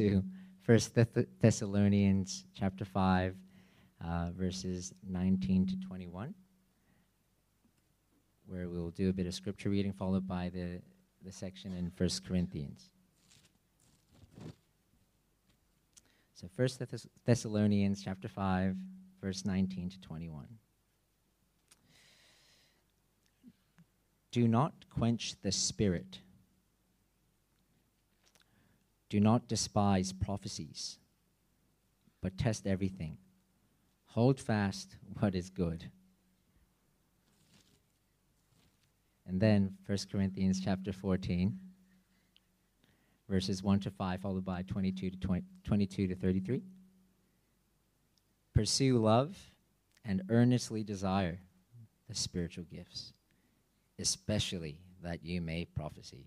to First Thess- Thessalonians chapter 5, uh, verses 19 to 21, where we'll do a bit of scripture reading followed by the, the section in First Corinthians. So First Thess- Thessalonians chapter 5, verse 19 to 21. Do not quench the spirit. Do not despise prophecies, but test everything. Hold fast what is good. And then 1 Corinthians chapter 14, verses 1 to 5, followed by 22 to, 20, 22 to 33. Pursue love and earnestly desire the spiritual gifts, especially that you may prophesy.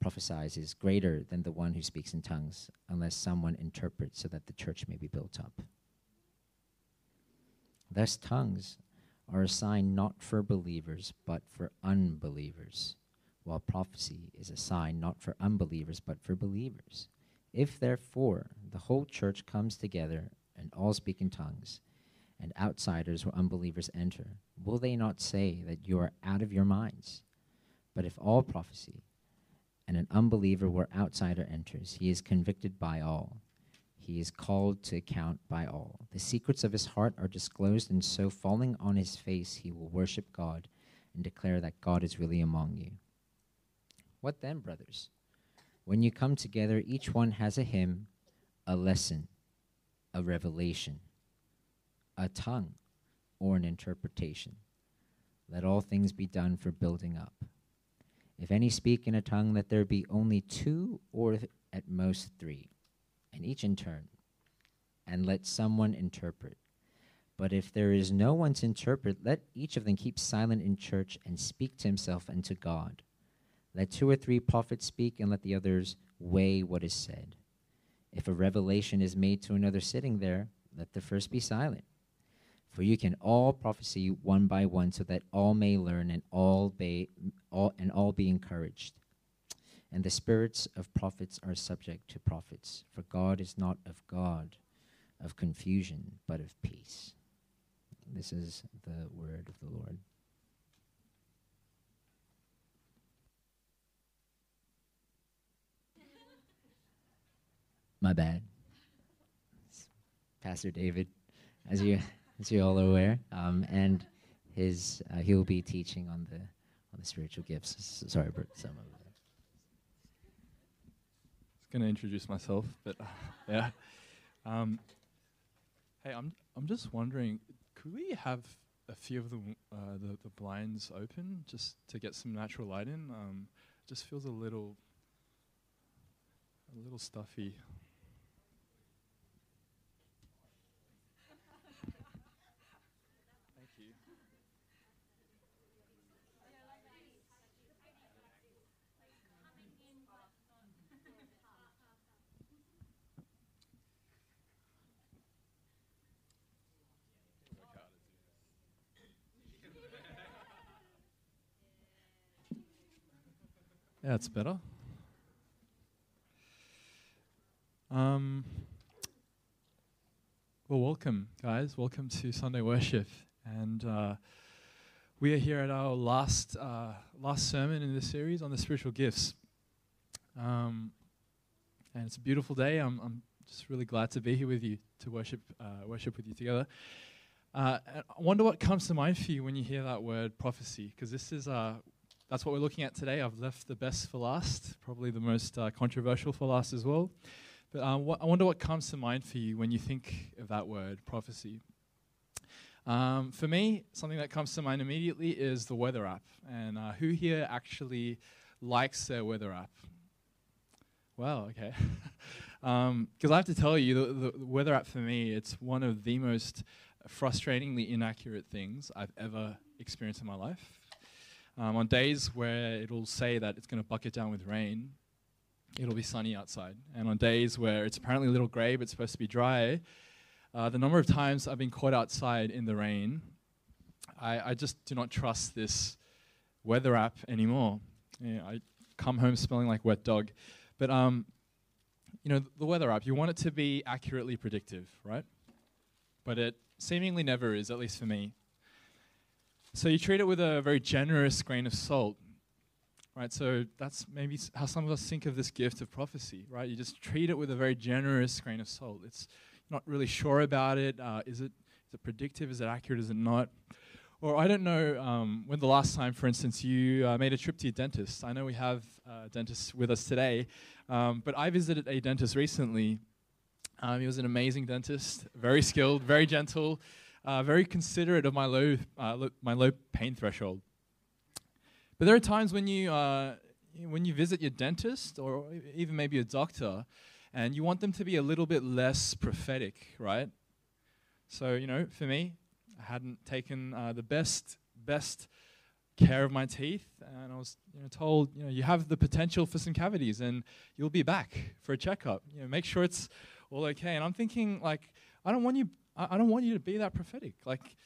prophesies is greater than the one who speaks in tongues, unless someone interprets so that the church may be built up. Thus, tongues are a sign not for believers, but for unbelievers, while prophecy is a sign not for unbelievers, but for believers. If therefore the whole church comes together and all speak in tongues, and outsiders or unbelievers enter, will they not say that you are out of your minds? But if all prophesy, and an unbeliever where outsider enters, he is convicted by all. He is called to account by all. The secrets of his heart are disclosed, and so falling on his face, he will worship God and declare that God is really among you. What then, brothers? When you come together, each one has a hymn, a lesson, a revelation, a tongue, or an interpretation. Let all things be done for building up. If any speak in a tongue, let there be only two or at most three, and each in turn, and let someone interpret. But if there is no one to interpret, let each of them keep silent in church and speak to himself and to God. Let two or three prophets speak, and let the others weigh what is said. If a revelation is made to another sitting there, let the first be silent. For you can all prophesy one by one, so that all may learn and all be all and all be encouraged. And the spirits of prophets are subject to prophets, for God is not of God of confusion, but of peace. This is the word of the Lord. My bad. Pastor David, as you as you're all are aware, um, and his uh, he will be teaching on the on the spiritual gifts. Sorry, Bert, some of it. I was going to introduce myself, but yeah. Um, hey, I'm I'm just wondering, could we have a few of the uh, the, the blinds open just to get some natural light in? Um, just feels a little a little stuffy. It's better. Um, well, welcome, guys. Welcome to Sunday worship, and uh, we are here at our last uh, last sermon in this series on the spiritual gifts. Um, and it's a beautiful day. I'm, I'm just really glad to be here with you to worship uh, worship with you together. Uh, I wonder what comes to mind for you when you hear that word prophecy, because this is uh, that's what we're looking at today. I've left the best for last, probably the most uh, controversial for last as well. But um, wh- I wonder what comes to mind for you when you think of that word, prophecy. Um, for me, something that comes to mind immediately is the weather app. And uh, who here actually likes their weather app? Wow, okay. Because um, I have to tell you, the, the, weather app for me, it's one of the most frustratingly inaccurate things I've ever experienced in my life. Um, on days where it'll say that it's going to bucket down with rain, it'll be sunny outside. And on days where it's apparently a little grey but it's supposed to be dry, uh, the number of times I've been caught outside in the rain, I, I just do not trust this weather app anymore. Yeah, I come home smelling like wet dog. But um, you know, the weather app, you want it to be accurately predictive, right? But it seemingly never is, at least for me. So you treat it with a very generous grain of salt, right? So that's maybe how some of us think of this gift of prophecy, right? You just treat it with a very generous grain of salt. It's not really sure about it. Uh, is it is it predictive? Is it accurate? Is it not? Or I don't know um, when the last time, for instance, you uh, made a trip to your dentist. I know we have uh, dentists with us today, um, but I visited a dentist recently. Um, he was an amazing dentist, very skilled, very gentle, uh, very considerate of my low, uh, my low pain threshold. But there are times when you, uh, when you visit your dentist or even maybe a doctor, and you want them to be a little bit less prophetic, right? So, you know, for me, I hadn't taken uh, the best best care of my teeth, and I was you know, told, you know, you have the potential for some cavities, and you'll be back for a checkup. You know, make sure it's all okay. And I'm thinking, like, I don't want you, I, I don't want you to be that prophetic. Like,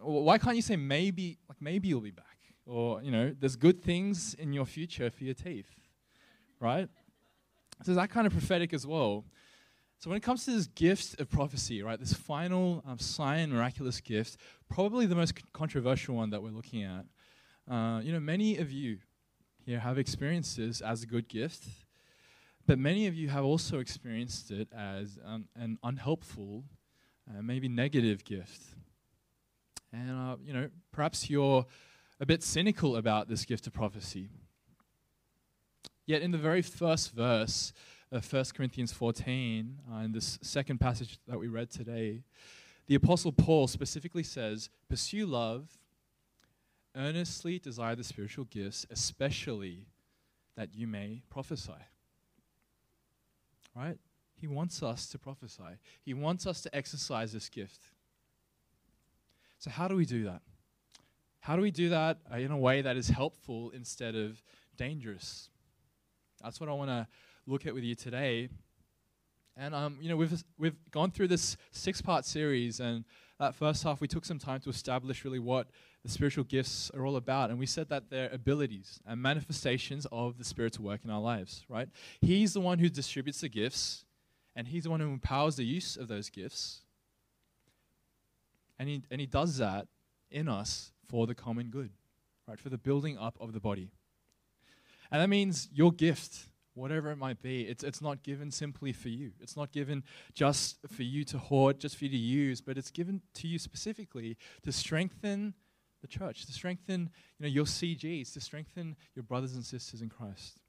why can't you say maybe, like, maybe you'll be back, or you know, there's good things in your future for your teeth, right? So that kind of prophetic as well. So when it comes to this gift of prophecy, right, this final um, sign, miraculous gift, probably the most c- controversial one that we're looking at. Uh, you know, many of you here have experienced this as a good gift, but many of you have also experienced it as um, an unhelpful, uh, maybe negative gift. And uh, you know, perhaps you're a bit cynical about this gift of prophecy. Yet in the very first verse of 1 Corinthians 14, uh, in this second passage that we read today, the Apostle Paul specifically says, Pursue love, earnestly desire the spiritual gifts, especially that you may prophesy. Right? He wants us to prophesy, He wants us to exercise this gift. So, how do we do that? How do we do that uh, in a way that is helpful instead of dangerous? That's what I want to look at with you today. And um, you know, we've we've gone through this six-part series, and that first half we took some time to establish really what the spiritual gifts are all about, and we said that they're abilities and manifestations of the Spirit's work in our lives. Right? He's the one who distributes the gifts, and he's the one who empowers the use of those gifts, and he and he does that in us for the common good, right? For the building up of the body, and that means your gift whatever it might be. It's, it's not given simply for you. It's not given just for you to hoard, just for you to use, but it's given to you specifically to strengthen the church, to strengthen you know, your CGs, to strengthen your brothers and sisters in Christ.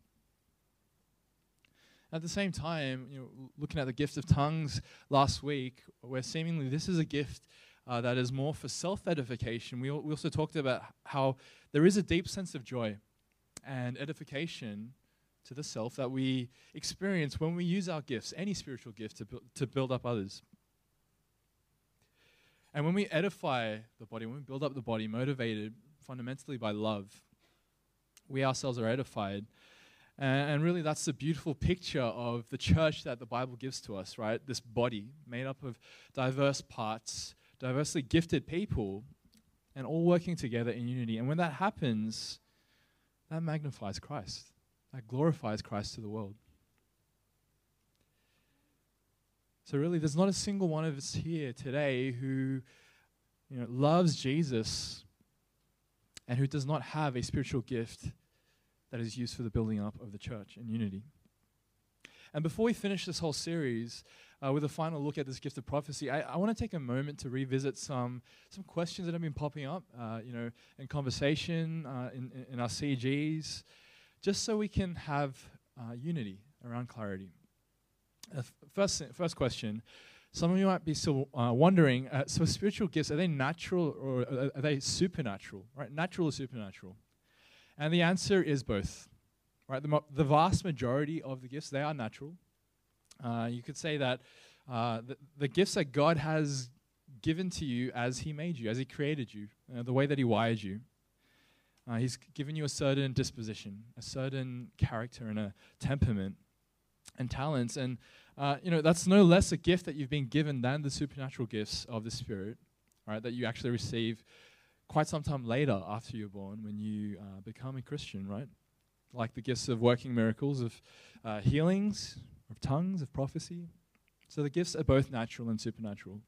At the same time, you know, looking at the gift of tongues last week, where seemingly this is a gift uh, that is more for self edification, we, we also talked about how there is a deep sense of joy and edification to the self that we experience when we use our gifts, any spiritual gift, to, bu- to build up others. And when we edify the body, when we build up the body, motivated fundamentally by love, we ourselves are edified. And, and really, that's the beautiful picture of the church that the Bible gives to us, right? This body made up of diverse parts, diversely gifted people, and all working together in unity. And when that happens, that magnifies Christ that glorifies Christ to the world. So really, there's not a single one of us here today who, you know, loves Jesus and who does not have a spiritual gift that is used for the building up of the church in unity. And before we finish this whole series uh, with a final look at this gift of prophecy, I, I want to take a moment to revisit some some questions that have been popping up, uh, you know, in conversation, uh, in, in our CGs, just so we can have uh, unity around clarity. Uh, first, first question. Some of you might be still uh, wondering. So, spiritual gifts are they natural or are they supernatural? Right? Natural or supernatural? And the answer is both. right? The, mo- the vast majority of the gifts, they are natural. Uh, you could say that uh, the, the gifts that God has given to you as He made you, as He created you, uh, the way that He wired you. Uh, he's given you a certain disposition, a certain character, and a temperament and talents. And, uh, you know, that's no less a gift that you've been given than the supernatural gifts of the Spirit, right, that you actually receive quite some time later after you're born when you uh, become a Christian, right? Like the gifts of working miracles, of uh, healings, of tongues, of prophecy. So the gifts are both natural and supernatural.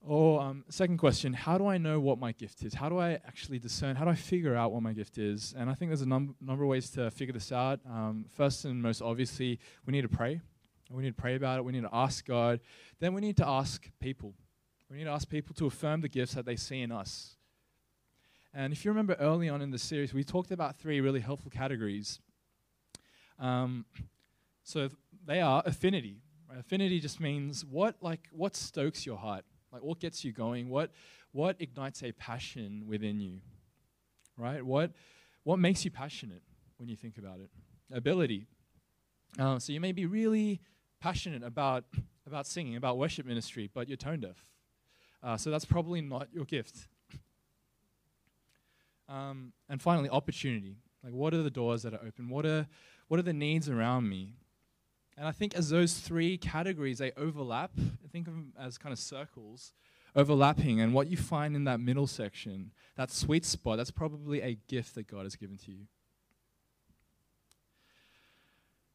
Or, um, second question, how do I know what my gift is? How do I actually discern? How do I figure out what my gift is? And I think there's a num- number of ways to figure this out. Um, first and most obviously, we need to pray. We need to pray about it. We need to ask God. Then we need to ask people. We need to ask people to affirm the gifts that they see in us. And if you remember early on in the series, we talked about three really helpful categories. Um, so they are affinity. Right? Affinity just means what like what stokes your heart like what gets you going? What what ignites a passion within you? Right? What what makes you passionate when you think about it? Ability. Uh, so you may be really passionate about about singing, about worship ministry, but you're tone deaf. Uh, so that's probably not your gift. Um, and finally, opportunity. Like, what are the doors that are open? What are what are the needs around me? And I think as those three categories, they overlap, think of them as kind of circles overlapping. And what you find in that middle section, that sweet spot, that's probably a gift that God has given to you.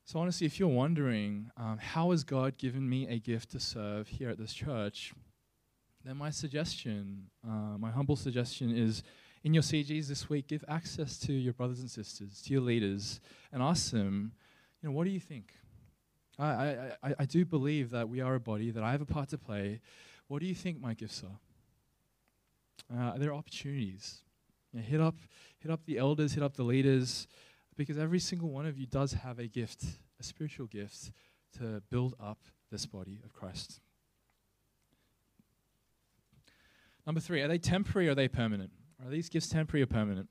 So, honestly, if you're wondering, um, how has God given me a gift to serve here at this church? Then, my suggestion, uh, my humble suggestion is in your CGs this week, give access to your brothers and sisters, to your leaders, and ask them, you know, what do you think? I, I, I do believe that we are a body, that I have a part to play. What do you think my gifts are? Uh, there are opportunities. You know, hit up, hit up the elders, hit up the leaders, because every single one of you does have a gift, a spiritual gift, to build up this body of Christ. Number three, are they temporary or are they permanent? Are these gifts temporary or permanent?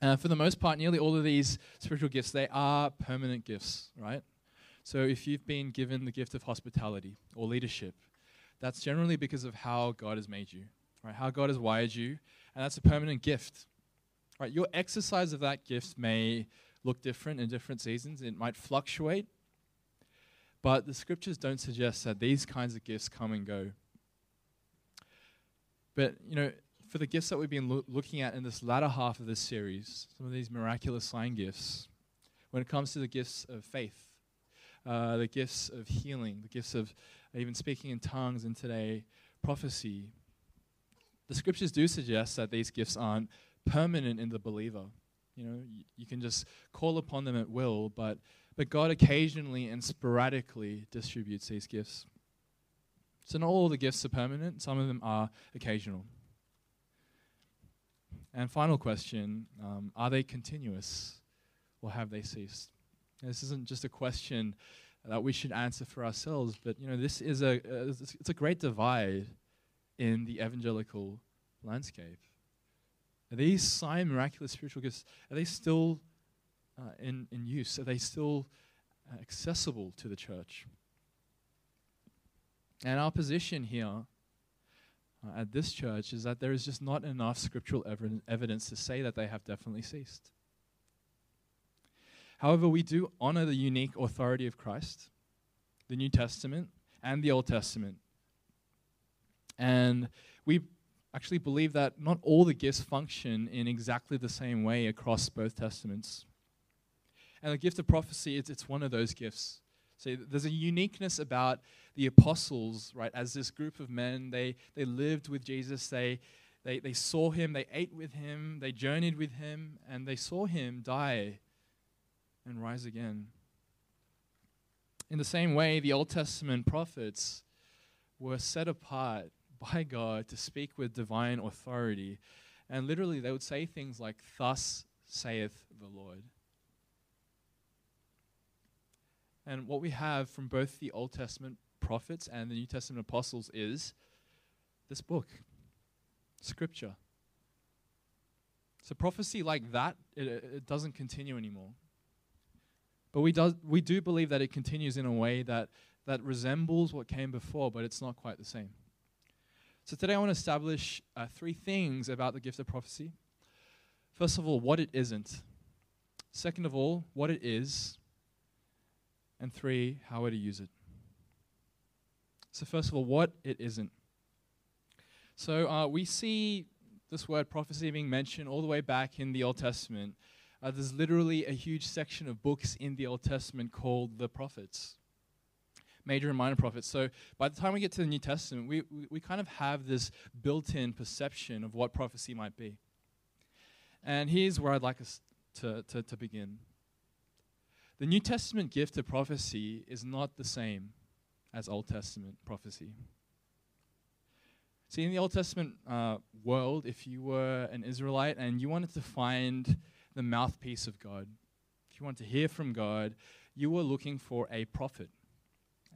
Uh, for the most part, nearly all of these spiritual gifts, they are permanent gifts, right? So if you've been given the gift of hospitality or leadership, that's generally because of how God has made you, right? How God has wired you, and that's a permanent gift. Right? Your exercise of that gift may look different in different seasons. It might fluctuate, but the scriptures don't suggest that these kinds of gifts come and go. But, you know, for the gifts that we've been lo- looking at in this latter half of this series, some of these miraculous sign gifts, when it comes to the gifts of faith, uh, the gifts of healing, the gifts of even speaking in tongues, and today, prophecy. The scriptures do suggest that these gifts aren't permanent in the believer. You know, you can just call upon them at will, but, but God occasionally and sporadically distributes these gifts. So, not all the gifts are permanent, some of them are occasional. And final question um, Are they continuous or have they ceased? This isn't just a question that we should answer for ourselves, but you know, this is a uh, it's a great divide in the evangelical landscape. Are these sign miraculous spiritual gifts are they still uh, in in use? Are they still uh, accessible to the church? And our position here uh, at this church is that there is just not enough scriptural ev- evidence to say that they have definitely ceased. However, we do honor the unique authority of Christ, the New Testament, and the Old Testament. And we actually believe that not all the gifts function in exactly the same way across both testaments. And the gift of prophecy, it's, it's one of those gifts. So there's a uniqueness about the apostles, right? As this group of men, they, they lived with Jesus, they, they, they saw him, they ate with him, they journeyed with him, and they saw him die and rise again. In the same way, the Old Testament prophets were set apart by God to speak with divine authority. And literally, they would say things like, Thus saith the Lord. And what we have from both the Old Testament prophets and the New Testament apostles is this book, Scripture. So prophecy like that, it, it doesn't continue anymore. But we, does, we do believe that it continues in a way that, that resembles what came before, but it's not quite the same. So today I want to establish uh, three things about the gift of prophecy. First of all, what it isn't. Second of all, what it is. And three, how to use it. So, first of all, what it isn't. So, uh, we see this word prophecy being mentioned all the way back in the Old Testament. Uh, there's literally a huge section of books in the Old Testament called the prophets, major and minor prophets. So by the time we get to the New Testament, we, we, we kind of have this built in perception of what prophecy might be. And here's where I'd like us to, to, to begin. The New Testament gift of prophecy is not the same as Old Testament prophecy. See, in the Old Testament uh, world, if you were an Israelite and you wanted to find the mouthpiece of God, if you wanted to hear from God, you were looking for a prophet.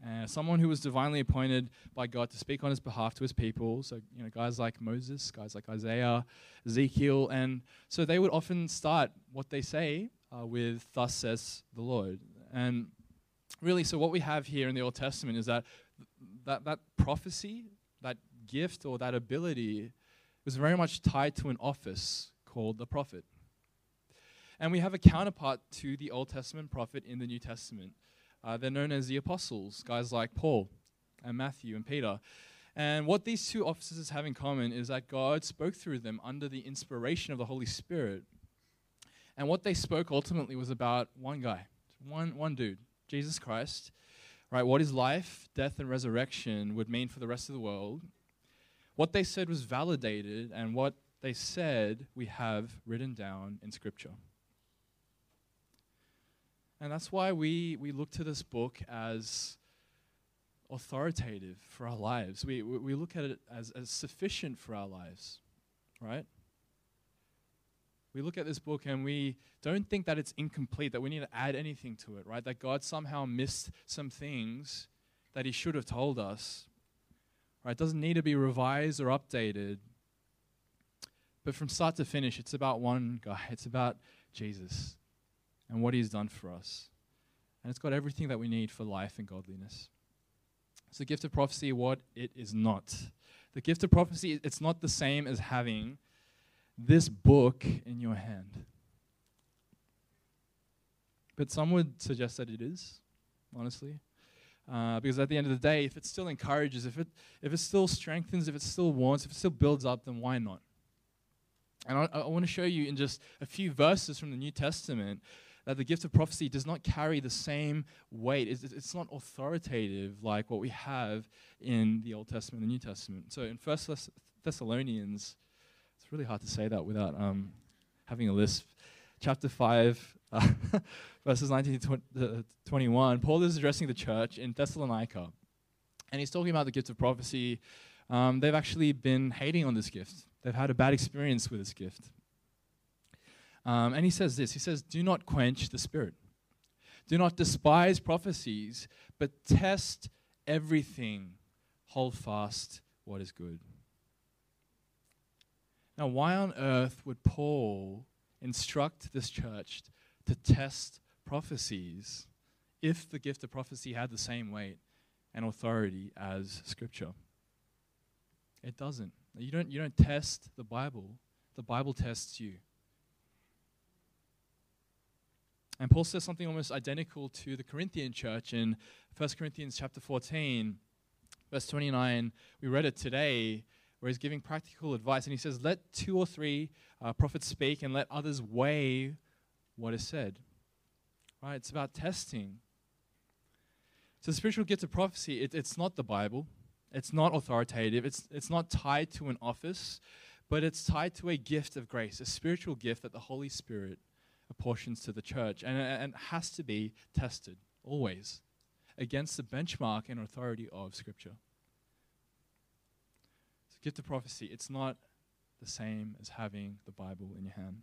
Uh, someone who was divinely appointed by God to speak on his behalf to his people. So, you know, guys like Moses, guys like Isaiah, Ezekiel. And so they would often start what they say uh, with, Thus says the Lord. And really, so what we have here in the Old Testament is that that, that prophecy, that gift or that ability was very much tied to an office called the prophet. And we have a counterpart to the Old Testament prophet in the New Testament. Uh, they're known as the apostles, guys like Paul and Matthew and Peter. And what these two offices have in common is that God spoke through them under the inspiration of the Holy Spirit. And what they spoke ultimately was about one guy, one, one dude, Jesus Christ, right? What his life, death, and resurrection would mean for the rest of the world. What they said was validated, and what they said we have written down in Scripture. And that's why we, we look to this book as authoritative for our lives. We, we, look at it as, as sufficient for our lives, right? We look at this book and we don't think that it's incomplete, that we need to add anything to it, right? That God somehow missed some things that He should have told us. Right? It doesn't need to be revised or updated. But from start to finish, it's about one guy. It's about Jesus and what he's done for us. And it's got everything that we need for life and godliness. So, the gift of prophecy, what it is not. The gift of prophecy, it's not the same as having this book in your hand. But some would suggest that it is, honestly. Uh, because at the end of the day, if it still encourages, if it, if it still strengthens, if it still wants, if it still builds up, then why not? And I, I want to show you in just a few verses from the New Testament that the gift of prophecy does not carry the same weight. It's, it's not authoritative like what we have in the Old Testament and New Testament. So in First Thessalonians, it's really hard to say that without um, having a list. Chapter 5, uh, verses 19 to uh, 21, Paul is addressing the church in Thessalonica. And he's talking about the gift of prophecy. Um, they've actually been hating on this gift, they've had a bad experience with this gift. Um, and he says this He says, Do not quench the spirit. Do not despise prophecies, but test everything. Hold fast what is good. Now, why on earth would Paul instruct this church to test prophecies if the gift of prophecy had the same weight and authority as Scripture? It doesn't. You don't, you don't test the Bible, the Bible tests you. And Paul says something almost identical to the Corinthian church in 1 Corinthians chapter 14, verse 29. We read it today, where he's giving practical advice. And he says, Let two or three uh, prophets speak and let others weigh what is said. Right? It's about testing. So, the spiritual gift of prophecy, it, it's not the Bible, it's not authoritative, it's, it's not tied to an office, but it's tied to a gift of grace, a spiritual gift that the Holy Spirit apportions to the church, and, and has to be tested always against the benchmark and authority of Scripture. Gift of prophecy, it's not the same as having the Bible in your hand.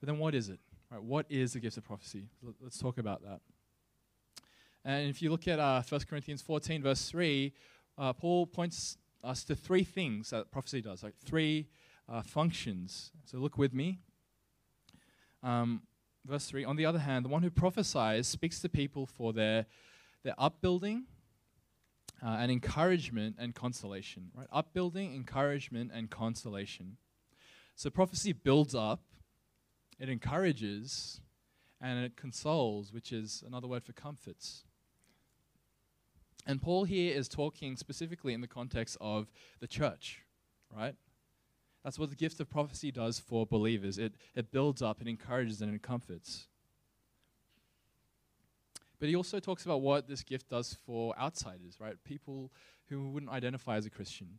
But then, what is it? Right, what is the gift of prophecy? Let's talk about that. And if you look at uh, 1 Corinthians 14, verse 3, uh, Paul points us to three things that prophecy does, like three uh, functions. So look with me Um, verse 3 On the other hand, the one who prophesies speaks to people for their, their upbuilding uh, and encouragement and consolation. Right? Upbuilding, encouragement, and consolation. So prophecy builds up, it encourages, and it consoles, which is another word for comforts. And Paul here is talking specifically in the context of the church, right? That's what the gift of prophecy does for believers. It, it builds up, it encourages, and it comforts. But he also talks about what this gift does for outsiders, right? People who wouldn't identify as a Christian,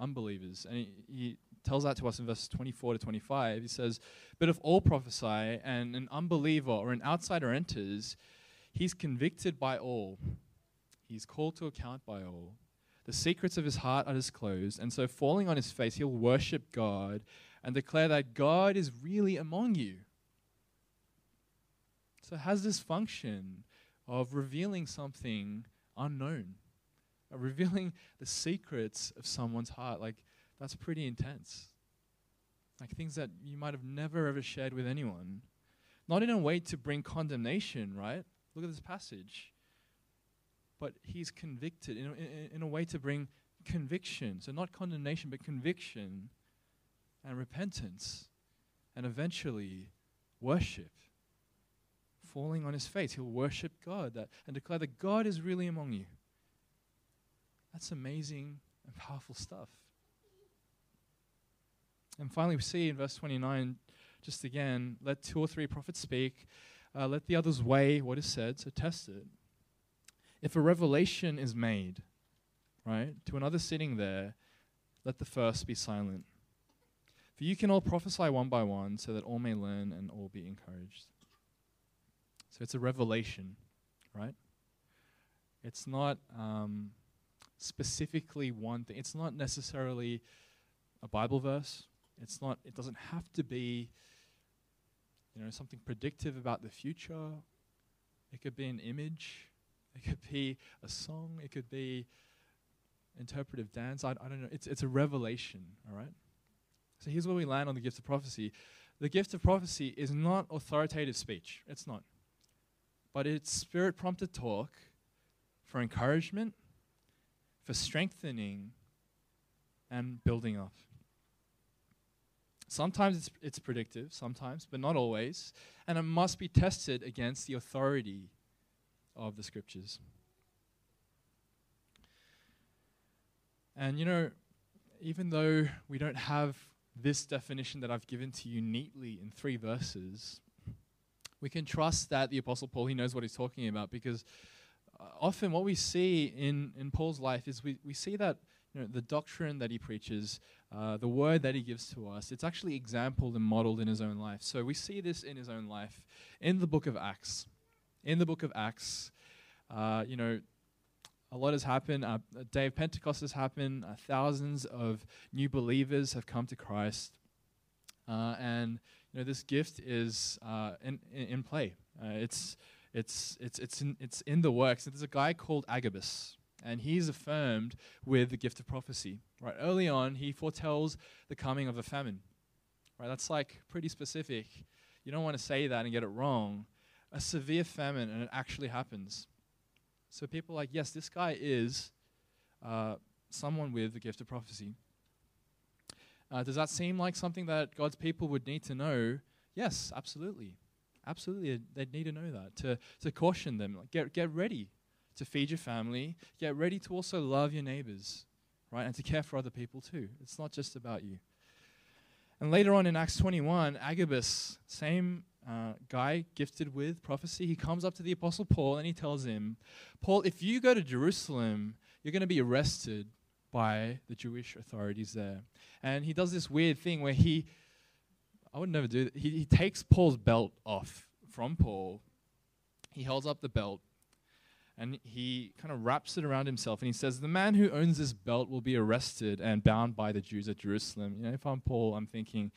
unbelievers. And he, he tells that to us in verses 24 to 25. He says, But if all prophesy and an unbeliever or an outsider enters, he's convicted by all, he's called to account by all. The secrets of his heart are disclosed, and so falling on his face, he'll worship God and declare that God is really among you. So it has this function of revealing something unknown, of revealing the secrets of someone's heart. Like, that's pretty intense. Like, things that you might have never ever shared with anyone. Not in a way to bring condemnation, right? Look at this passage. But he's convicted in a, in, in a way to bring conviction. So, not condemnation, but conviction and repentance, and eventually worship falling on his face. He'll worship God that, and declare that God is really among you. That's amazing and powerful stuff. And finally, we see in verse 29, just again, let two or three prophets speak, uh, let the others weigh what is said, so test it. If a revelation is made, right, to another sitting there, let the first be silent. For you can all prophesy one by one, so that all may learn and all be encouraged. It's a revelation, right? It's not um, specifically one thing. It's not necessarily a Bible verse. It's not. It doesn't have to be, you know, something predictive about the future. It could be an image. It could be a song. It could be interpretive dance. I, I don't know. It's it's a revelation. All right. So here's where we land on the gift of prophecy. The gift of prophecy is not authoritative speech. It's not but it's spirit prompted talk for encouragement, for strengthening, and building up. Sometimes it's, it's predictive, sometimes, but not always. And it must be tested against the authority of the scriptures. And you know, even though we don't have this definition that I've given to you neatly in three verses, we can trust that the Apostle Paul, he knows what he's talking about because uh, often what we see in, in Paul's life is we, we see that you know, the doctrine that he preaches, uh, the word that he gives to us, it's actually exampled and modeled in his own life. So we see this in his own life in the book of Acts. In the book of Acts, uh, you know, a lot has happened. Uh, a day of Pentecost has happened. Uh, thousands of new believers have come to Christ. Uh, and you know, this gift is uh, in, in, play. Uh, it's, it's, it's, it's, in, it's in the works. There's a guy called Agabus, and he's affirmed with the gift of prophecy. Right, early on, he foretells the coming of a famine. Right, that's like pretty specific. You don't want to say that and get it wrong. A severe famine, and it actually happens. So people are like, yes, this guy is uh, someone with the gift of prophecy. Uh, does that seem like something that God's people would need to know? Yes, absolutely. Absolutely, they'd need to know that to, to caution them. Like get, get ready to feed your family, get ready to also love your neighbors, right? And to care for other people too. It's not just about you. And later on in Acts 21, Agabus, same uh, guy gifted with prophecy, he comes up to the Apostle Paul and he tells him, Paul, if you go to Jerusalem, you're going to be arrested by the Jewish authorities there. And he does this weird thing where he, I would never do that. He, he takes Paul's belt off from Paul. He holds up the belt and he kind of wraps it around himself and he says, The man who owns this belt will be arrested and bound by the Jews at Jerusalem. You know, if I'm Paul, I'm thinking,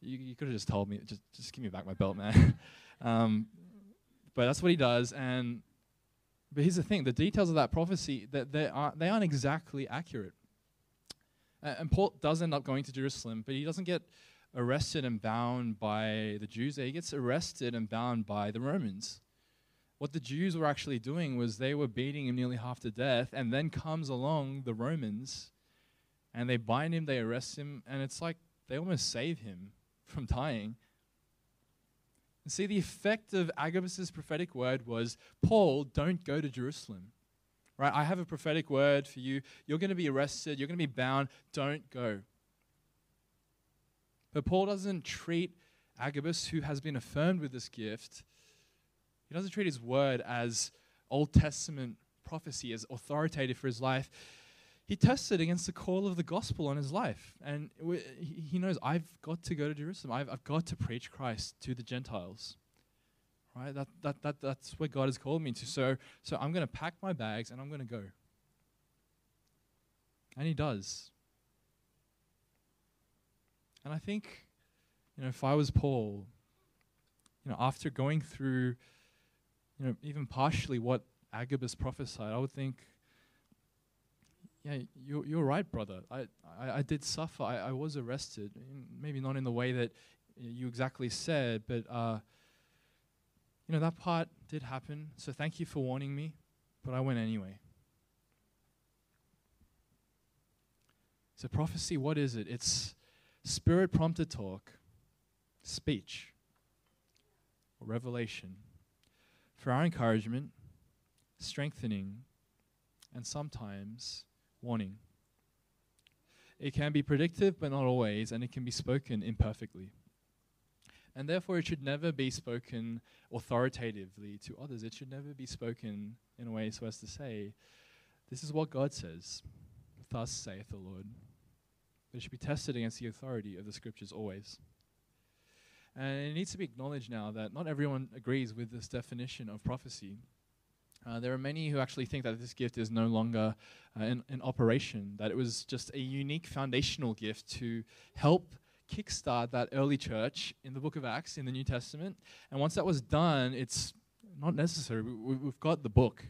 you, you could have just told me, just, just give me back my belt, man. um, but that's what he does. And but here's the thing: the details of that prophecy that they are they aren't exactly accurate. And Paul does end up going to Jerusalem, but he doesn't get arrested and bound by the Jews, he gets arrested and bound by the Romans. What the Jews were actually doing was they were beating him nearly half to death, and then comes along the Romans and they bind him, they arrest him, and it's like they almost save him from dying. And see, the effect of Agabus' prophetic word was Paul, don't go to Jerusalem. Right? I have a prophetic word for you. You're going to be arrested, you're going to be bound. Don't go. But Paul doesn't treat Agabus, who has been affirmed with this gift, he doesn't treat his word as Old Testament prophecy, as authoritative for his life. He tests it against the call of the gospel on his life. And he knows, I've got to go to Jerusalem. I've, I've got to preach Christ to the Gentiles. Right? That, that, that, that's where God has called me to. So, so I'm going to pack my bags and I'm going to go. And he does. And I think, you know, if I was Paul, you know, after going through, you know, even partially what Agabus prophesied, I would think, yeah, you're, you're right, brother. I, I, I did suffer. I, I was arrested. Maybe not in the way that you exactly said, but, uh, you know, that part did happen. So thank you for warning me, but I went anyway. So, prophecy, what is it? It's Spirit prompted talk, speech, or revelation for our encouragement, strengthening, and sometimes warning. It can be predictive, but not always, and it can be spoken imperfectly. And therefore, it should never be spoken authoritatively to others. It should never be spoken in a way so as to say, This is what God says, thus saith the Lord but it should be tested against the authority of the scriptures always. And it needs to be acknowledged now that not everyone agrees with this definition of prophecy. Uh, there are many who actually think that this gift is no longer uh, in, in, operation, that it was just a unique foundational gift to help kickstart that early church in the book of Acts in the New Testament. And once that was done, it's not necessary. We, we've got the book.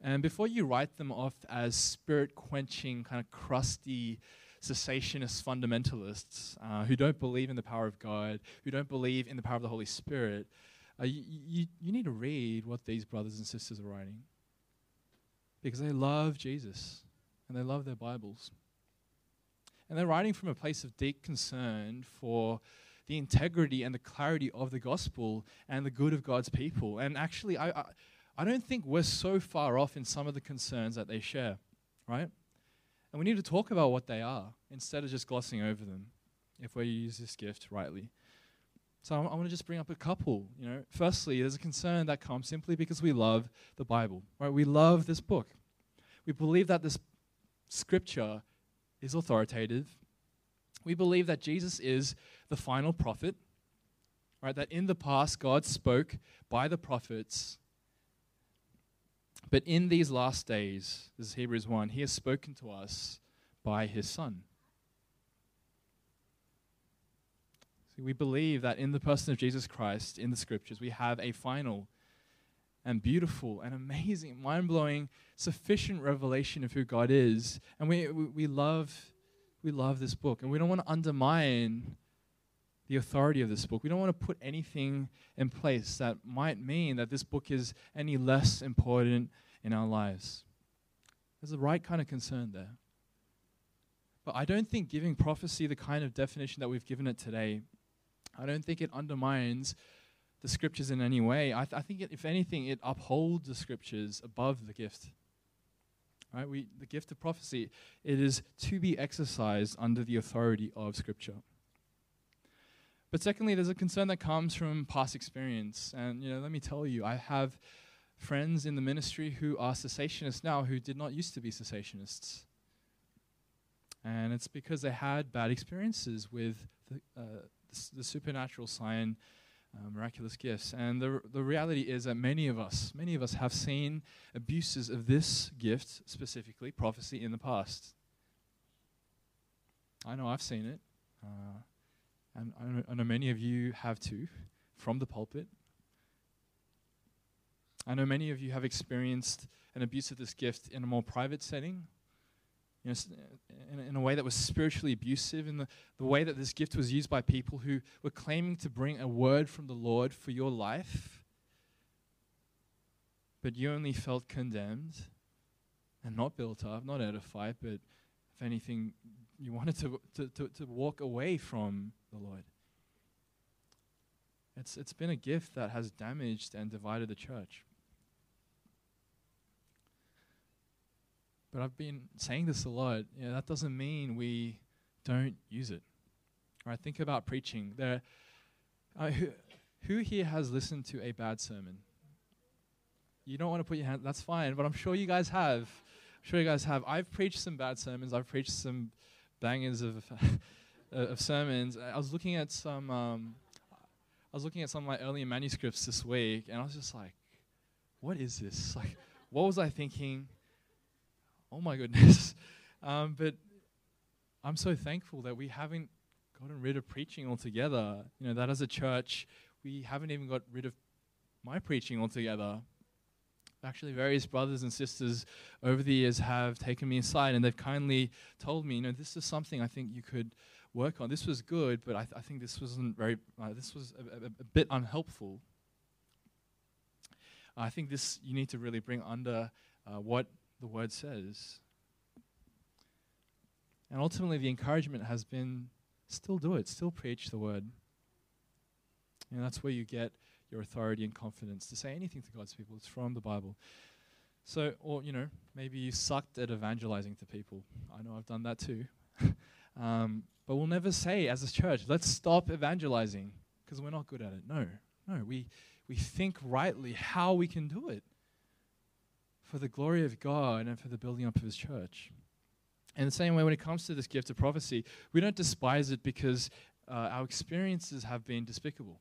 And before you write them off as spirit quenching, kind of crusty, cessationist fundamentalists uh, who don't believe in the power of God, who don't believe in the power of the Holy Spirit, uh, you, you, you need to read what these brothers and sisters are writing. Because they love Jesus and they love their Bibles. And they're writing from a place of deep concern for the integrity and the clarity of the gospel and the good of God's people. And actually, I, I I don't think we're so far off in some of the concerns that they share, right? And we need to talk about what they are instead of just glossing over them if we use this gift rightly. So I, I want to just bring up a couple. You know, firstly, there's a concern that comes simply because we love the Bible, right? We love this book. We believe that this scripture is authoritative. We believe that Jesus is the final prophet, right? That in the past God spoke by the prophets but in these last days, this is Hebrews 1, he has spoken to us by his Son. We believe that in the person of Jesus Christ, in the scriptures, we have a final and beautiful and amazing, mind blowing, sufficient revelation of who God is. And we, we, we, love, we love this book. And we don't want to undermine the authority of this book. We don't want to put anything in place that might mean that this book is any less important in our lives. There's the right kind of concern there. But I don't think giving prophecy the kind of definition that we've given it today, I don't think it undermines the scriptures in any way. I, th- I think, it, if anything, it upholds the scriptures above the gift. Right? We, the gift of prophecy, it is to be exercised under the authority of Scripture. But secondly, there's a concern that comes from past experience. And, you know, let me tell you, I have friends in the ministry who are cessationists now who did not used to be cessationists. And it's because they had bad experiences with the, uh, the, supernatural sign, uh, miraculous gifts. And the, the reality is that many of us, many of us have seen abuses of this gift, specifically prophecy, in the past. I know I've seen it. Uh, and I know, I know many of you have too, from the pulpit. I know many of you have experienced an abuse of this gift in a more private setting, you know, uh, in, in a way that was spiritually abusive, in the, the way that this gift was used by people who were claiming to bring a word from the Lord for your life, but you only felt condemned and not built up, not edified, but if anything, you wanted to, to, to, to walk away from the Lord. It's, it's been a gift that has damaged and divided the church. But I've been saying this a lot. You know, that doesn't mean we don't use it. Right, think about preaching. There, uh, who, who here has listened to a bad sermon? You don't want to put your hand. That's fine, but I'm sure you guys have. I'm sure you guys have. I've preached some bad sermons. I've preached some bangers of of sermons. I was looking at some. Um, I was looking at some of my earlier manuscripts this week, and I was just like, "What is this? Like, what was I thinking? Oh my goodness!" um, but I'm so thankful that we haven't gotten rid of preaching altogether. You know that as a church, we haven't even got rid of my preaching altogether. Actually, various brothers and sisters over the years have taken me aside and they've kindly told me, you know, this is something I think you could work on. This was good, but I, th- I think this wasn't very, uh, this was a, a, a, bit unhelpful. I think this you need to really bring under uh, what the word says. And ultimately, the encouragement has been still do it, still preach the word. And that's where you get your authority and confidence to say anything to God's people. It's from the Bible. So, or, you know, maybe you sucked at evangelizing to people. I know I've done that too. um, but we'll never say as a church, let's stop evangelizing because we're not good at it. No, no. We, we think rightly how we can do it for the glory of God and for the building up of His church. In the same way, when it comes to this gift of prophecy, we don't despise it because uh, our experiences have been despicable.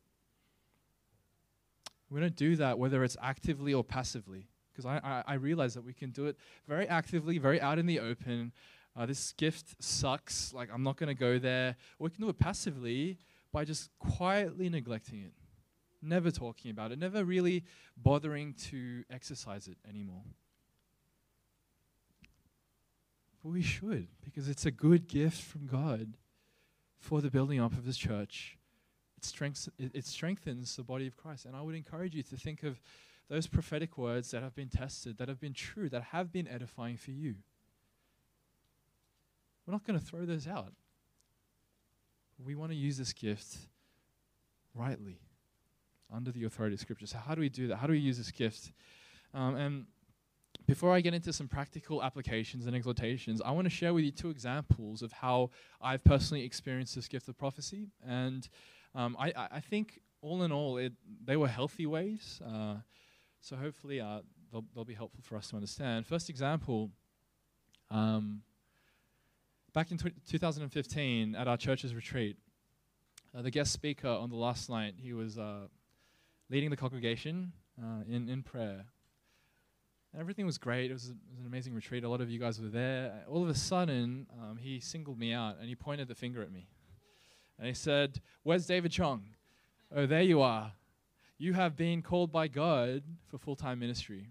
We don't do that whether it's actively or passively because I, I, I, realize that we can do it very actively, very out in the open, uh, this gift sucks, like I'm not going to go there. Or we can do it passively by just quietly neglecting it, never talking about it, never really bothering to exercise it anymore. But we should, because it's a good gift from God for the building up of His church. It, it, it strengthens the body of Christ. And I would encourage you to think of those prophetic words that have been tested, that have been true, that have been edifying for you. We're not going to throw those out. We want to use this gift rightly under the authority of Scripture. So, how do we do that? How do we use this gift? Um, and before I get into some practical applications and exhortations, I want to share with you two examples of how I've personally experienced this gift of prophecy. And um, I, I, think, all in all, it, they were healthy ways. Uh, so, hopefully, uh, they'll, they'll, be helpful for us to understand. First example um, Back in 2015, at our church's retreat, uh, the guest speaker on the last night, he was uh, leading the congregation uh, in, in prayer. And everything was great. It was, a, it was, an amazing retreat. A lot of you guys were there. All of a sudden, um, he singled me out and he pointed the finger at me. And he said, Where's David Chong? Oh, there you are. You have been called by God for full time ministry.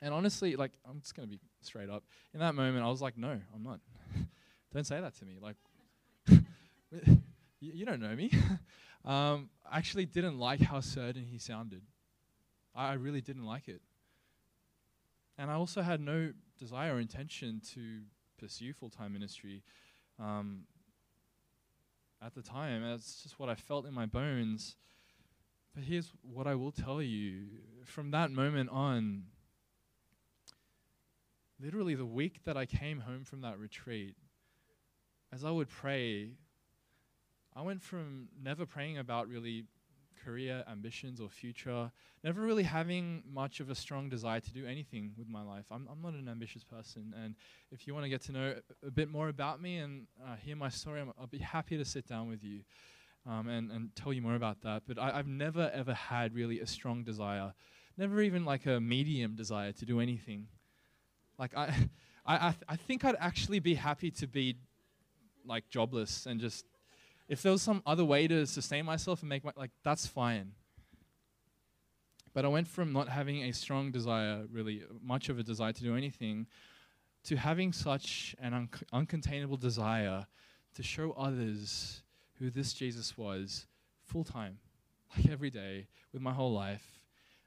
And honestly, like, I'm just going to be straight up. In that moment, I was like, No, I'm not. Don't say that to me. Like, you, you, don't know me. um, I actually didn't like how certain he sounded. I, I really didn't like it. And I also had no desire or intention to pursue full time ministry um, at the time. That's just what I felt in my bones. But here's what I will tell you from that moment on, literally the week that I came home from that retreat, as I would pray, I went from never praying about really career ambitions or future, never really having much of a strong desire to do anything with my life. I'm, I'm not an ambitious person. And if you want to get to know a, a bit more about me and uh, hear my story, i will be happy to sit down with you um, and, and tell you more about that. But I, I've never, ever had really a strong desire, never even like a medium desire to do anything. Like, I, I, I, th- I think I'd actually be happy to be like jobless and just if there was some other way to sustain myself and make my like that's fine. But I went from not having a strong desire, really much of a desire to do anything, to having such an un- uncontainable desire to show others who this Jesus was full time, like every day, with my whole life.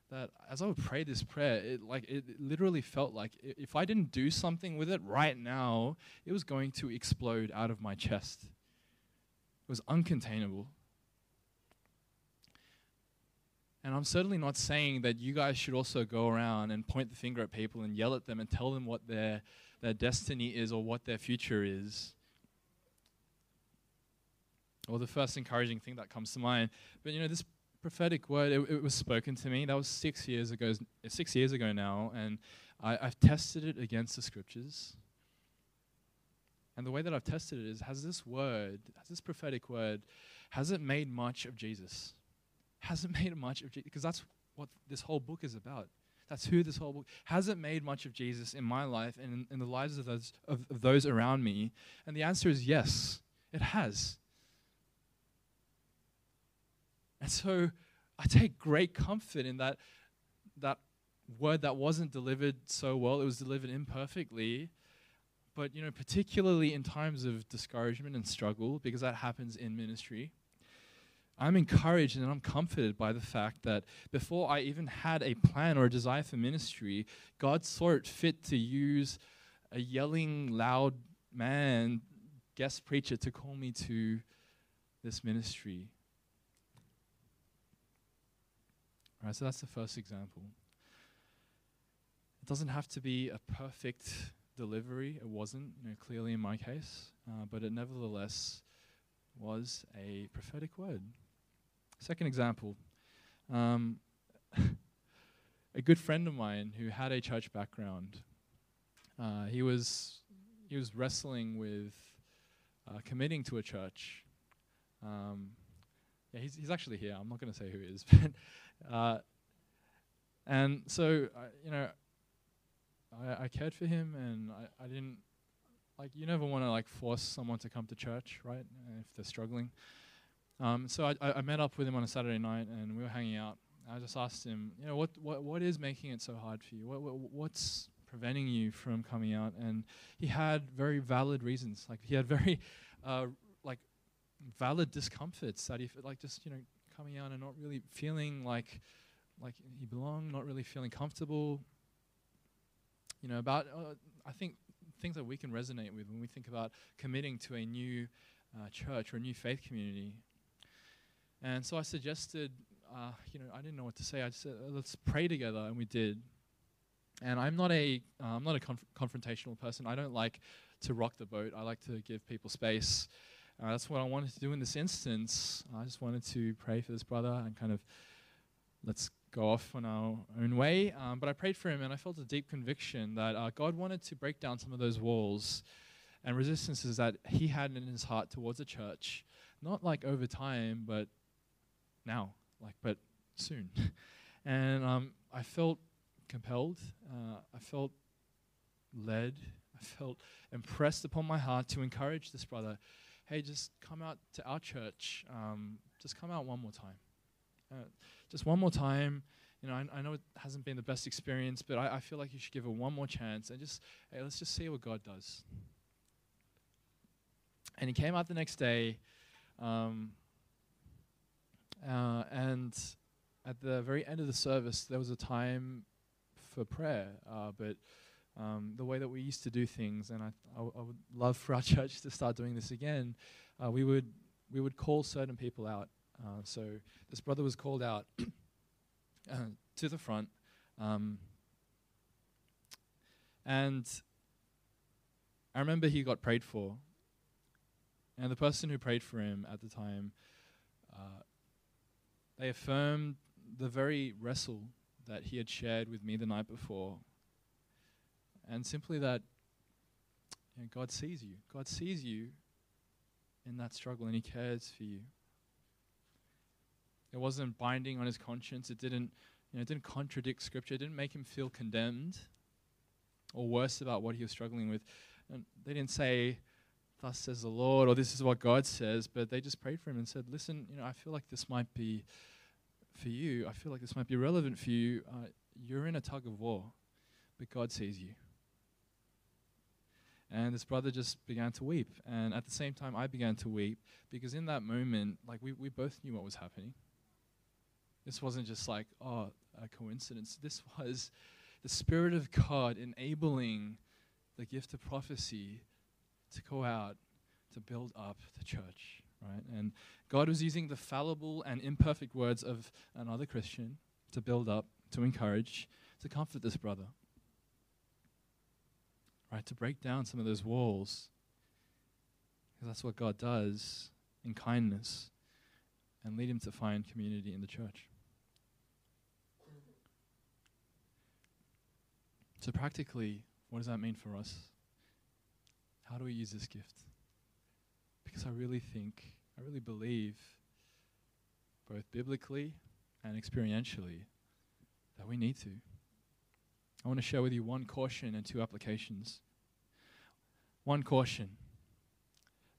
That as I would pray this prayer, it like it literally felt like if I didn't do something with it right now, it was going to explode out of my chest. It was uncontainable. And I'm certainly not saying that you guys should also go around and point the finger at people and yell at them and tell them what their, their destiny is or what their future is. Or the first encouraging thing that comes to mind. But you know, this prophetic word, it, it was spoken to me. That was six years ago, six years ago now, and I, I've tested it against the scriptures. And the way that I've tested it is has this word, has this prophetic word, has it made much of Jesus? Has it made much of Jesus, because that's what this whole book is about. That's who this whole book hasn't made much of Jesus in my life and in, in the lives of those of, of those around me. And the answer is yes, it has. And so I take great comfort in that that word that wasn't delivered so well, it was delivered imperfectly. But you know, particularly in times of discouragement and struggle, because that happens in ministry I'm encouraged and I'm comforted by the fact that before I even had a plan or a desire for ministry, God saw it fit to use a yelling, loud man, guest preacher, to call me to this ministry. All right, so that's the first example. It doesn't have to be a perfect delivery. It wasn't, you know, clearly in my case, uh, but it nevertheless was a prophetic word. Second example um, a good friend of mine who had a church background. Uh, he was he was wrestling with uh, committing to a church. Um, yeah, he's he's actually here. I'm not going to say who he is, but uh, and so you know, I, I, cared for him, and I, I didn't like you never want to like force someone to come to church, right? If they're struggling. Um, so I, I met up with him on a Saturday night, and we were hanging out. I just asked him, you know, what what what is making it so hard for you? What, what what's preventing you from coming out? And he had very valid reasons. Like he had very uh, like valid discomforts that he like just you know coming out and not really feeling like like he belonged, not really feeling comfortable. You know, about uh, I think things that we can resonate with when we think about committing to a new uh, church or a new faith community. And so I suggested, uh, you know, I didn't know what to say. I said, let's pray together, and we did. And I'm not a, am uh, not a conf- confrontational person. I don't like to rock the boat. I like to give people space. Uh, that's what I wanted to do in this instance. I just wanted to pray for this brother and kind of let's go off on our own way. Um, but I prayed for him, and I felt a deep conviction that uh, God wanted to break down some of those walls and resistances that he had in his heart towards the church. Not like over time, but now, like, but soon. and um, I felt compelled. Uh, I felt led. I felt impressed upon my heart to encourage this brother. Hey, just come out to our church. Um, just come out one more time. Uh, just one more time. You know, I, I, know it hasn't been the best experience, but I, I feel like you should give it one more chance and just, hey, let's just see what God does. And he came out the next day. Um, uh, and at the very end of the service, there was a time for prayer. Uh, but um, the way that we used to do things, and I, I, w- I would love for our church to start doing this again, uh, we would we would call certain people out. Uh, so this brother was called out uh, to the front, um, and I remember he got prayed for, and the person who prayed for him at the time uh, they affirmed the very wrestle that he had shared with me the night before. And simply that you know, God sees you. God sees you in that struggle and he cares for you. It wasn't binding on his conscience. It didn't, you know, it didn't contradict scripture. It didn't make him feel condemned or worse about what he was struggling with. And they didn't say, thus says the Lord, or this is what God says, but they just prayed for him and said, listen, you know, I feel like this might be for you. I feel like this might be relevant for you. Uh, you're in a tug of war, but God sees you. And this brother just began to weep. And at the same time, I began to weep because in that moment, like we, we both knew what was happening. This wasn't just like, oh, a coincidence. This was the Spirit of God enabling the gift of prophecy to go out to build up the church, right? And God was using the fallible and imperfect words of another Christian to build up, to encourage, to comfort this brother, right? To break down some of those walls. Because that's what God does in kindness and lead him to find community in the church. So, practically, what does that mean for us? How do we use this gift? Because I really think, I really believe, both biblically and experientially, that we need to. I want to share with you one caution and two applications. One caution.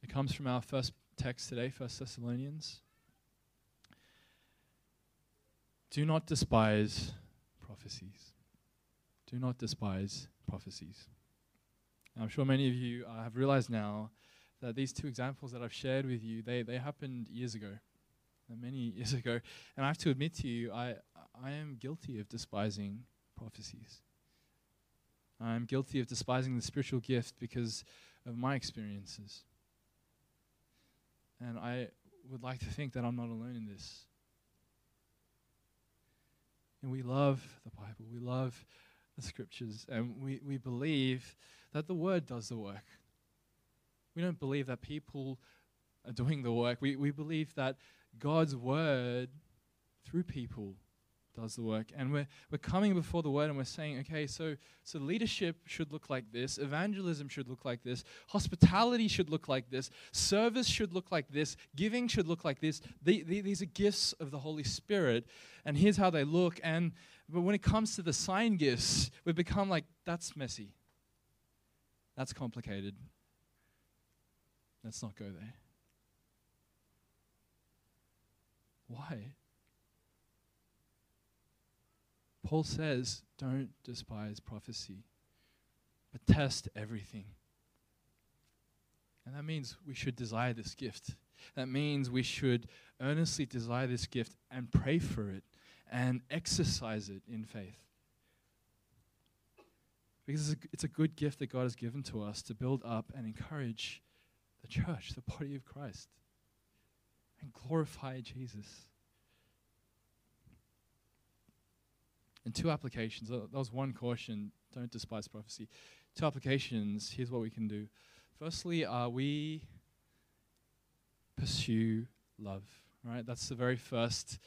It comes from our first text today, First Thessalonians. Do not despise prophecies. Do not despise prophecies. I'm sure many of you uh, have realized now that these two examples that I've shared with you, they, they happened years ago, uh, many years ago. And I have to admit to you, I, I am guilty of despising prophecies. I'm guilty of despising the spiritual gift because of my experiences. And I would like to think that I'm not alone in this. And we love the Bible. We love the scriptures, and we, we believe that the word does the work. We don't believe that people are doing the work. We, we believe that God's word through people does the work. And we're, we're coming before the word and we're saying, okay, so, so leadership should look like this, evangelism should look like this, hospitality should look like this, service should look like this, giving should look like this. The, the, these are gifts of the Holy Spirit, and here's how they look. And but when it comes to the sign gifts, we've become like, that's messy. That's complicated. Let's not go there. Why? Paul says, don't despise prophecy, but test everything. And that means we should desire this gift. That means we should earnestly desire this gift and pray for it and exercise it in faith. Because it's a, it's a good gift that God has given to us to build up and encourage the church, the body of Christ, and glorify Jesus. And two applications. That was one caution don't despise prophecy. Two applications. Here's what we can do. Firstly, uh, we pursue love. Right? That's the very first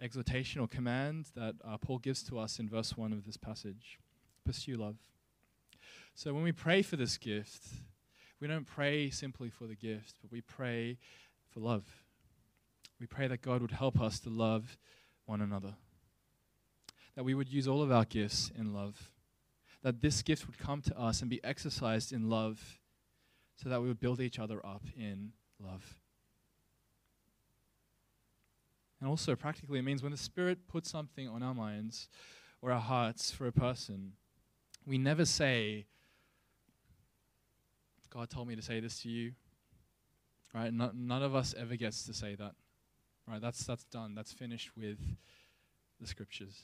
exhortation or command that uh, Paul gives to us in verse 1 of this passage pursue love. So when we pray for this gift, we don't pray simply for the gift, but we pray for love. We pray that God would help us to love one another, that we would use all of our gifts in love, that this gift would come to us and be exercised in love, so that we would build each other up in love. And also, practically, it means when the Spirit puts something on our minds or our hearts for a person, we never say, God told me to say this to you. Right? No, none of us ever gets to say that. Right? That's, that's done. That's finished with the scriptures.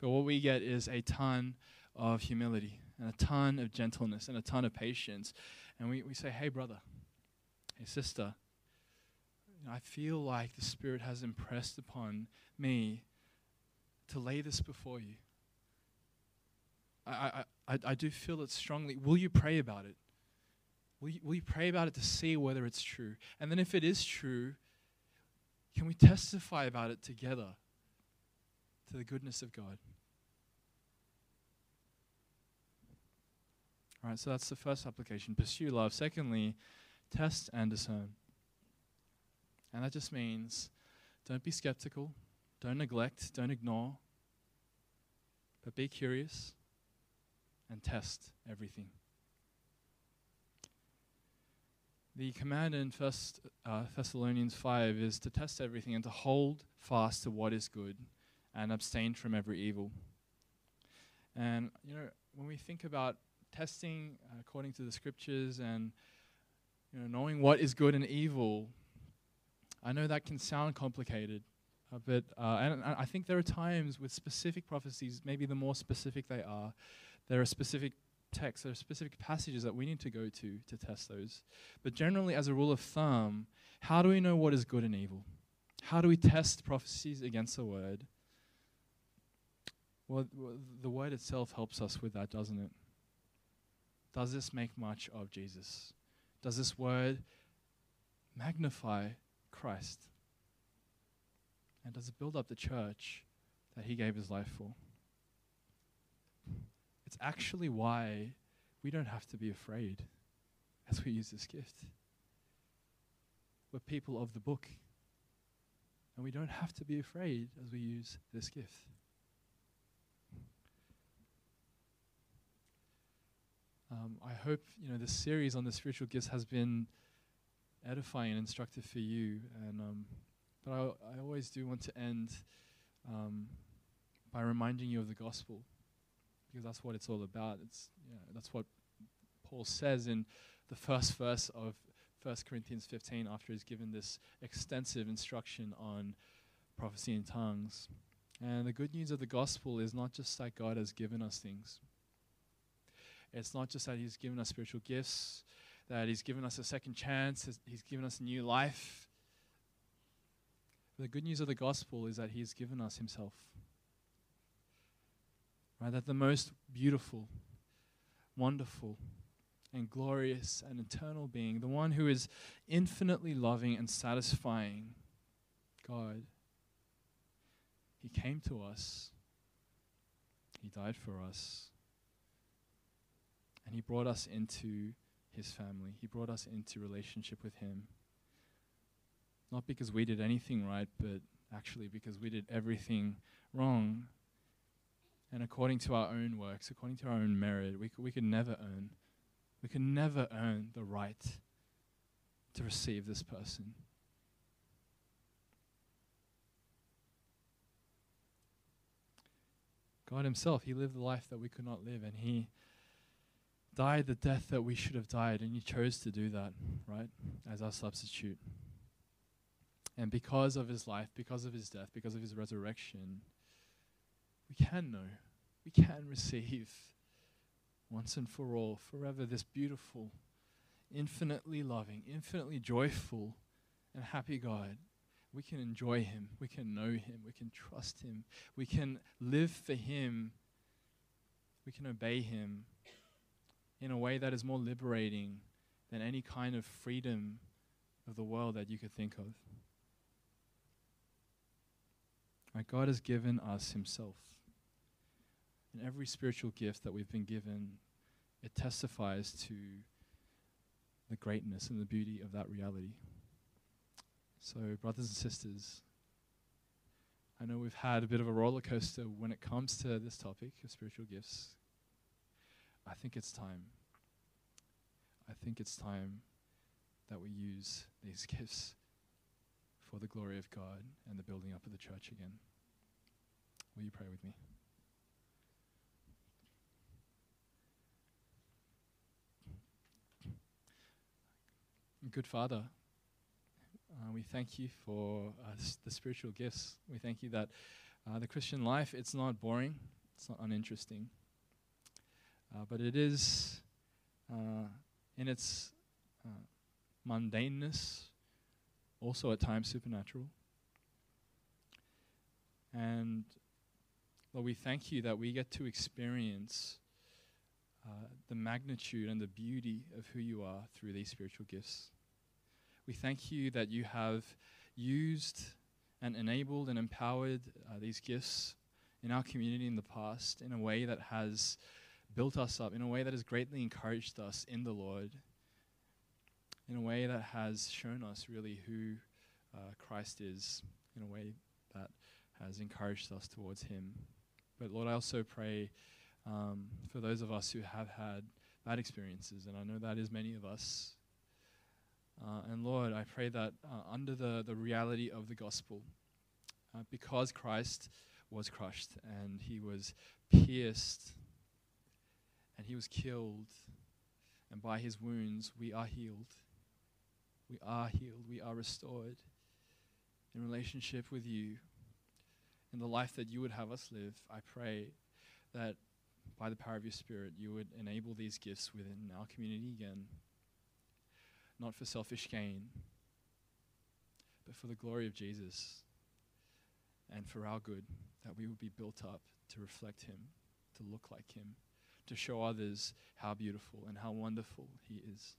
But what we get is a ton of humility and a ton of gentleness and a ton of patience. And we, we say, hey, brother, hey, sister, I feel like the Spirit has impressed upon me to lay this before you. I, I, I, I do feel it strongly. Will you pray about it? Will you, will you pray about it to see whether it's true? And then, if it is true, can we testify about it together to the goodness of God? All right, so that's the first application. Pursue love. Secondly, test and discern. And that just means don't be skeptical, don't neglect, don't ignore, but be curious and test everything. The command in First uh, Thessalonians 5 is to test everything and to hold fast to what is good and abstain from every evil. And, you know, when we think about testing according to the scriptures and you know, knowing what is good and evil, I know that can sound complicated. Uh, but uh, and, and I think there are times with specific prophecies, maybe the more specific they are, there are specific texts, there are specific passages that we need to go to to test those. But generally, as a rule of thumb, how do we know what is good and evil? How do we test prophecies against the word? Well, the word itself helps us with that, doesn't it? Does this make much of Jesus? Does this word magnify Christ? And does it build up the church that he gave his life for? It's actually why we don't have to be afraid as we use this gift. We're people of the book. And we don't have to be afraid as we use this gift. Um, I hope you know this series on the spiritual gifts has been edifying and instructive for you. And um, but I, I always do want to end um, by reminding you of the gospel, because that's what it's all about. It's that's what Paul says in the first verse of 1 Corinthians 15 after he's given this extensive instruction on prophecy in tongues. And the good news of the gospel is not just that God has given us things. It's not just that He's given us spiritual gifts, that He's given us a second chance, He's given us a new life. The good news of the gospel is that He's given us Himself. Right? That the most beautiful, wonderful, and glorious and eternal being, the one who is infinitely loving and satisfying, God, He came to us, He died for us, and He brought us into His family. He brought us into relationship with Him. Not because we did anything right, but actually because we did everything wrong. And according to our own works, according to our own merit, we could, we could never earn. We could never earn the right to receive this person. God Himself, He lived the life that we could not live, and He died the death that we should have died, and He chose to do that, right, as our substitute. And because of His life, because of His death, because of His resurrection, we can know, we can receive once and for all, forever, this beautiful, infinitely loving, infinitely joyful, and happy God. We can enjoy Him. We can know Him. We can trust Him. We can live for Him. We can obey Him in a way that is more liberating than any kind of freedom of the world that you could think of. Right, God has given us Himself. And every spiritual gift that we've been given, it testifies to the greatness and the beauty of that reality. So, brothers and sisters, I know we've had a bit of a roller coaster when it comes to this topic of spiritual gifts. I think it's time. I think it's time that we use these gifts for the glory of God and the building up of the church again. Will you pray with me? Good Father, uh, we thank you for uh, the spiritual gifts. We thank you that uh, the Christian life, it's not boring, it's not uninteresting, uh, but it is, uh, in its uh, mundaneness, also at times supernatural. And Lord, we thank you that we get to experience uh, the magnitude and the beauty of who you are through these spiritual gifts. We thank you that you have used and enabled and empowered uh, these gifts in our community in the past in a way that has built us up, in a way that has greatly encouraged us in the Lord, in a way that has shown us really who uh, Christ is, in a way that has encouraged us towards Him. But Lord, I also pray um, for those of us who have had bad experiences, and I know that is many of us. Uh, and Lord, I pray that uh, under the, the reality of the gospel, uh, because Christ was crushed and he was pierced and he was killed, and by his wounds we are healed. We are healed. We are restored in relationship with you. In the life that you would have us live, I pray that by the power of your Spirit, you would enable these gifts within our community again, not for selfish gain, but for the glory of Jesus and for our good, that we would be built up to reflect Him, to look like Him, to show others how beautiful and how wonderful He is.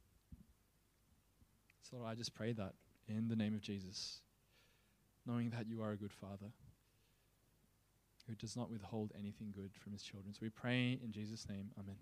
So I just pray that in the name of Jesus, knowing that you are a good Father who does not withhold anything good from His children. So we pray in Jesus' name. Amen.